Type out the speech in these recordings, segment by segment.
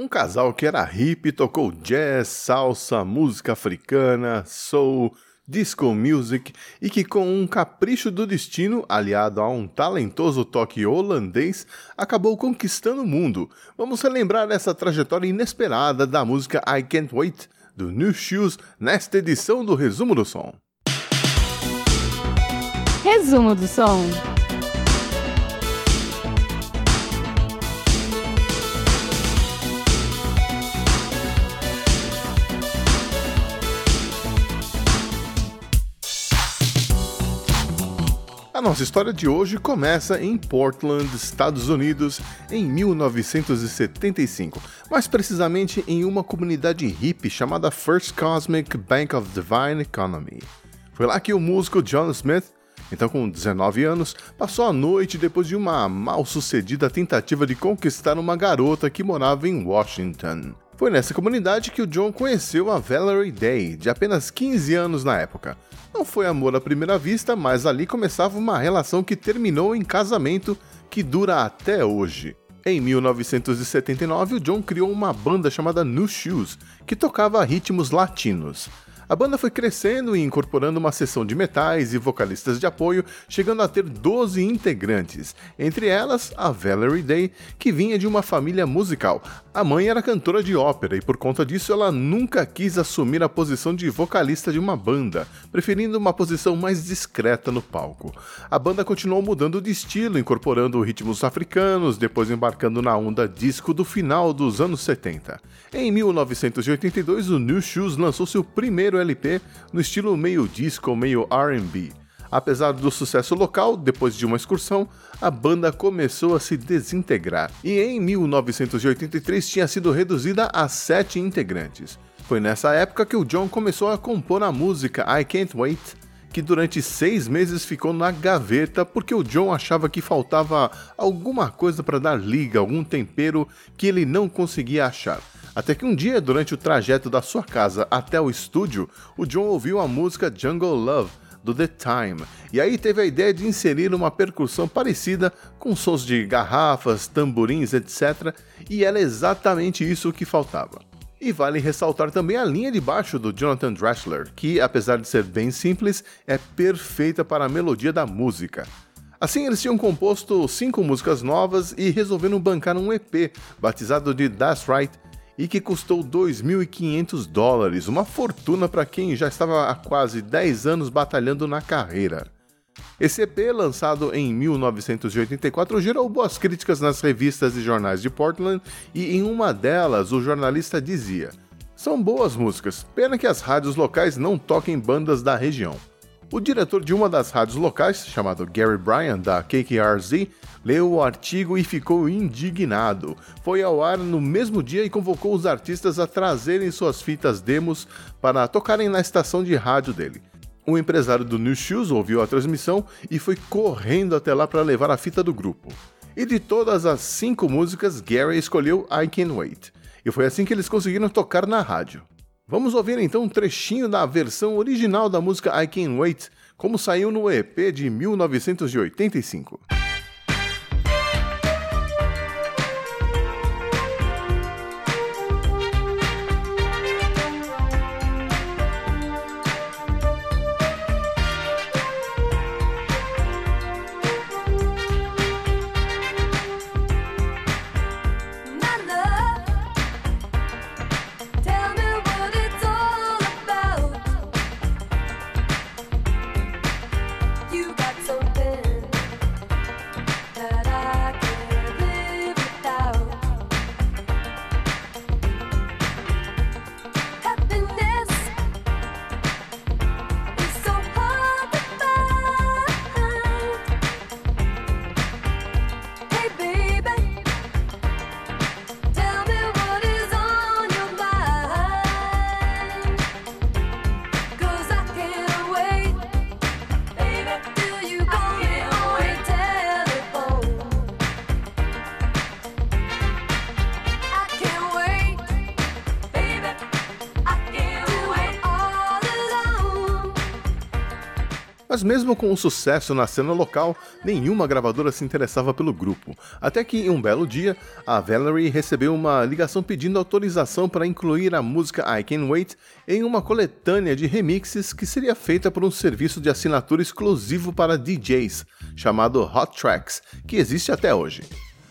Um casal que era hippie tocou jazz, salsa, música africana, soul, disco music e que, com um capricho do destino, aliado a um talentoso toque holandês, acabou conquistando o mundo. Vamos relembrar essa trajetória inesperada da música I Can't Wait do New Shoes nesta edição do Resumo do Som. Resumo do Som. Nossa história de hoje começa em Portland, Estados Unidos, em 1975, mais precisamente em uma comunidade hippie chamada First Cosmic Bank of Divine Economy. Foi lá que o músico John Smith, então com 19 anos, passou a noite depois de uma mal-sucedida tentativa de conquistar uma garota que morava em Washington. Foi nessa comunidade que o John conheceu a Valerie Day, de apenas 15 anos na época. Não foi amor à primeira vista, mas ali começava uma relação que terminou em casamento que dura até hoje. Em 1979, o John criou uma banda chamada New Shoes, que tocava ritmos latinos. A banda foi crescendo e incorporando uma seção de metais e vocalistas de apoio, chegando a ter 12 integrantes, entre elas a Valerie Day, que vinha de uma família musical. A mãe era cantora de ópera e por conta disso ela nunca quis assumir a posição de vocalista de uma banda, preferindo uma posição mais discreta no palco. A banda continuou mudando de estilo, incorporando ritmos africanos, depois embarcando na onda disco do final dos anos 70. Em 1982, o New Shoes lançou seu primeiro LP no estilo meio disco, meio R&B. Apesar do sucesso local, depois de uma excursão, a banda começou a se desintegrar e em 1983 tinha sido reduzida a sete integrantes. Foi nessa época que o John começou a compor a música I Can't Wait, que durante seis meses ficou na gaveta porque o John achava que faltava alguma coisa para dar liga, algum tempero que ele não conseguia achar. Até que um dia, durante o trajeto da sua casa até o estúdio, o John ouviu a música Jungle Love do The Time, e aí teve a ideia de inserir uma percussão parecida com sons de garrafas, tamborins, etc. E era exatamente isso que faltava. E vale ressaltar também a linha de baixo do Jonathan Dressler, que, apesar de ser bem simples, é perfeita para a melodia da música. Assim, eles tinham composto cinco músicas novas e resolveram bancar um EP, batizado de That's Right, e que custou 2.500 dólares, uma fortuna para quem já estava há quase 10 anos batalhando na carreira. Esse EP, lançado em 1984, gerou boas críticas nas revistas e jornais de Portland, e em uma delas o jornalista dizia: São boas músicas, pena que as rádios locais não toquem bandas da região. O diretor de uma das rádios locais, chamado Gary Bryan, da KKRZ, leu o artigo e ficou indignado. Foi ao ar no mesmo dia e convocou os artistas a trazerem suas fitas demos para tocarem na estação de rádio dele. O empresário do New Shoes ouviu a transmissão e foi correndo até lá para levar a fita do grupo. E de todas as cinco músicas, Gary escolheu I Can Wait. E foi assim que eles conseguiram tocar na rádio. Vamos ouvir então um trechinho da versão original da música I Can't Wait, como saiu no EP de 1985. Mas mesmo com o sucesso na cena local, nenhuma gravadora se interessava pelo grupo. Até que, em um belo dia, a Valerie recebeu uma ligação pedindo autorização para incluir a música I Can Wait em uma coletânea de remixes que seria feita por um serviço de assinatura exclusivo para DJs, chamado Hot Tracks, que existe até hoje.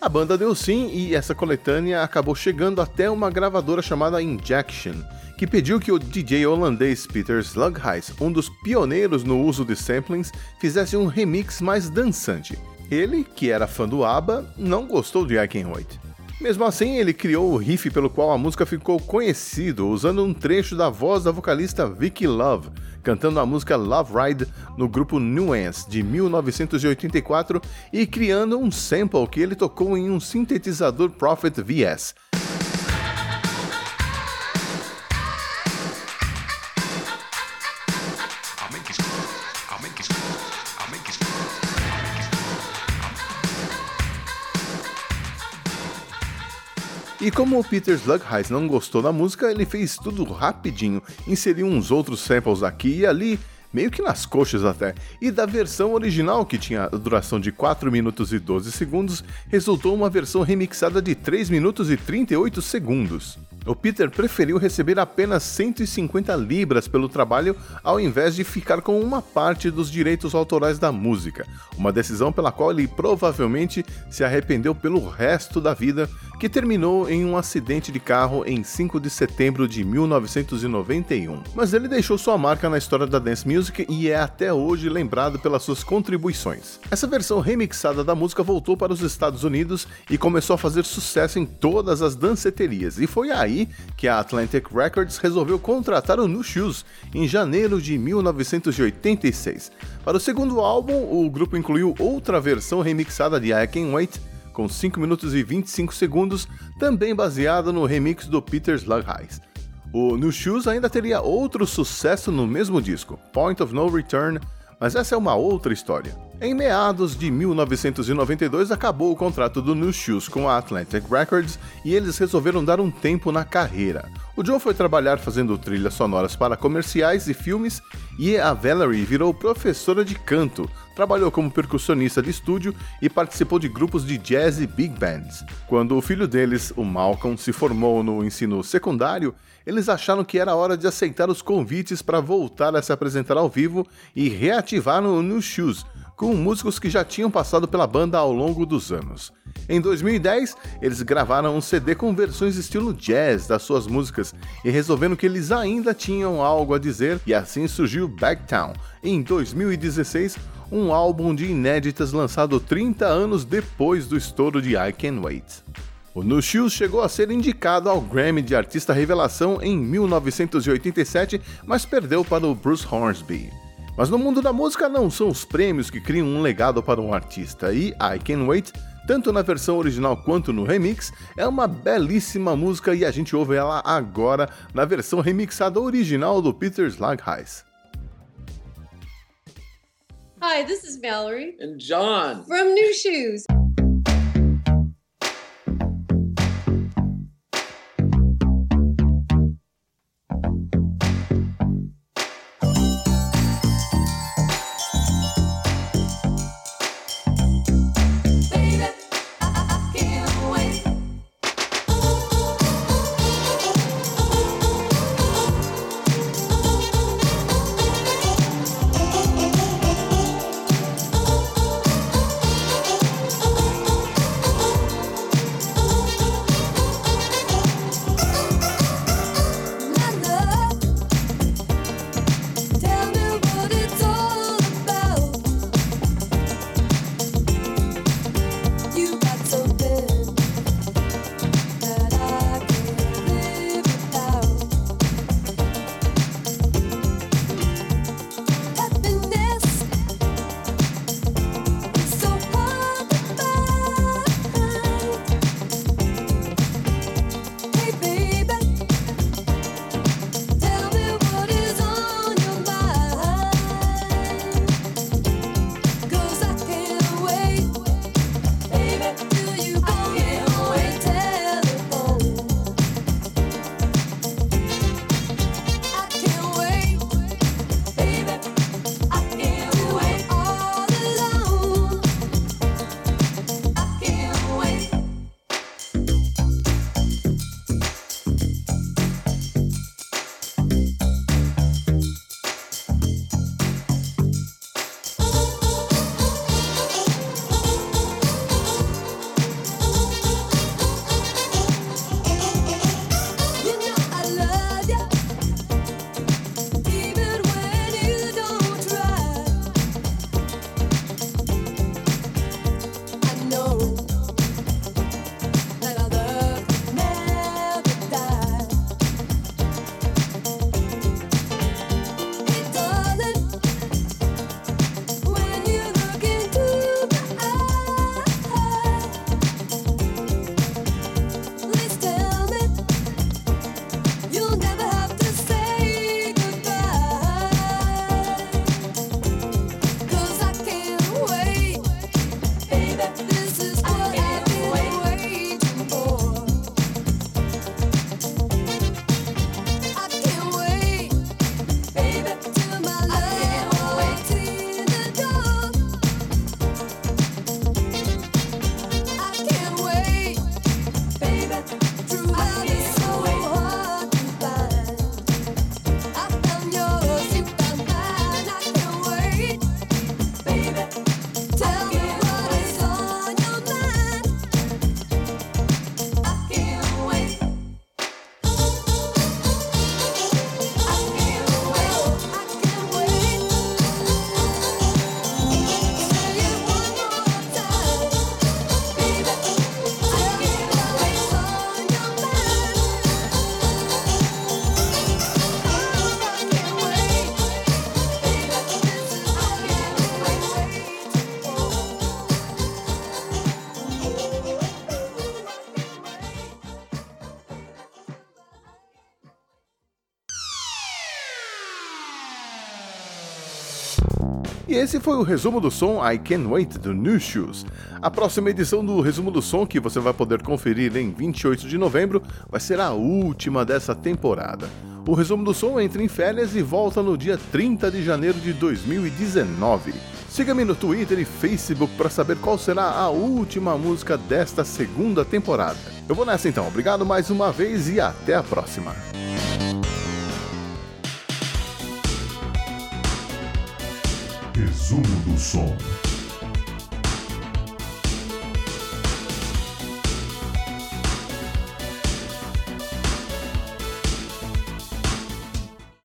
A banda deu sim e essa coletânea acabou chegando até uma gravadora chamada Injection, que pediu que o DJ holandês Peter Slughuis, um dos pioneiros no uso de samplings, fizesse um remix mais dançante. Ele, que era fã do ABBA, não gostou de Wait. Mesmo assim, ele criou o riff pelo qual a música ficou conhecido, usando um trecho da voz da vocalista Vicky Love, cantando a música Love Ride no grupo Nuance de 1984 e criando um sample que ele tocou em um sintetizador Prophet VS. E como o Peter Slugheis não gostou da música, ele fez tudo rapidinho, inseriu uns outros samples aqui e ali, meio que nas coxas até. E da versão original, que tinha duração de 4 minutos e 12 segundos, resultou uma versão remixada de 3 minutos e 38 segundos. O Peter preferiu receber apenas 150 libras pelo trabalho ao invés de ficar com uma parte dos direitos autorais da música, uma decisão pela qual ele provavelmente se arrependeu pelo resto da vida, que terminou em um acidente de carro em 5 de setembro de 1991. Mas ele deixou sua marca na história da dance music e é até hoje lembrado pelas suas contribuições. Essa versão remixada da música voltou para os Estados Unidos e começou a fazer sucesso em todas as danceterias, e foi aí que a Atlantic Records resolveu contratar o New Shoes em janeiro de 1986. Para o segundo álbum, o grupo incluiu outra versão remixada de I Can Wait, com 5 minutos e 25 segundos, também baseada no remix do Peter Slugheis. O New Shoes ainda teria outro sucesso no mesmo disco, Point of No Return, mas essa é uma outra história. Em meados de 1992 acabou o contrato do New Shoes com a Atlantic Records e eles resolveram dar um tempo na carreira. O John foi trabalhar fazendo trilhas sonoras para comerciais e filmes e a Valerie virou professora de canto, trabalhou como percussionista de estúdio e participou de grupos de jazz e big bands. Quando o filho deles, o Malcolm, se formou no ensino secundário, eles acharam que era hora de aceitar os convites para voltar a se apresentar ao vivo e reativar o New Shoes com músicos que já tinham passado pela banda ao longo dos anos. Em 2010, eles gravaram um CD com versões estilo jazz das suas músicas e resolvendo que eles ainda tinham algo a dizer, e assim surgiu Backtown. Em 2016, um álbum de inéditas lançado 30 anos depois do estouro de I Can Wait. O No Shoes chegou a ser indicado ao Grammy de Artista Revelação em 1987, mas perdeu para o Bruce Hornsby. Mas no mundo da música não são os prêmios que criam um legado para um artista, e I Can Wait, tanto na versão original quanto no remix, é uma belíssima música e a gente ouve ela agora na versão remixada original do Peter Slagheis. Hi, this is Mallory. And John. From New Shoes. E esse foi o resumo do som I Can't Wait do New Shoes. A próxima edição do resumo do som, que você vai poder conferir em 28 de novembro, vai ser a última dessa temporada. O resumo do som entra em férias e volta no dia 30 de janeiro de 2019. Siga-me no Twitter e Facebook para saber qual será a última música desta segunda temporada. Eu vou nessa então, obrigado mais uma vez e até a próxima. Resumo do som.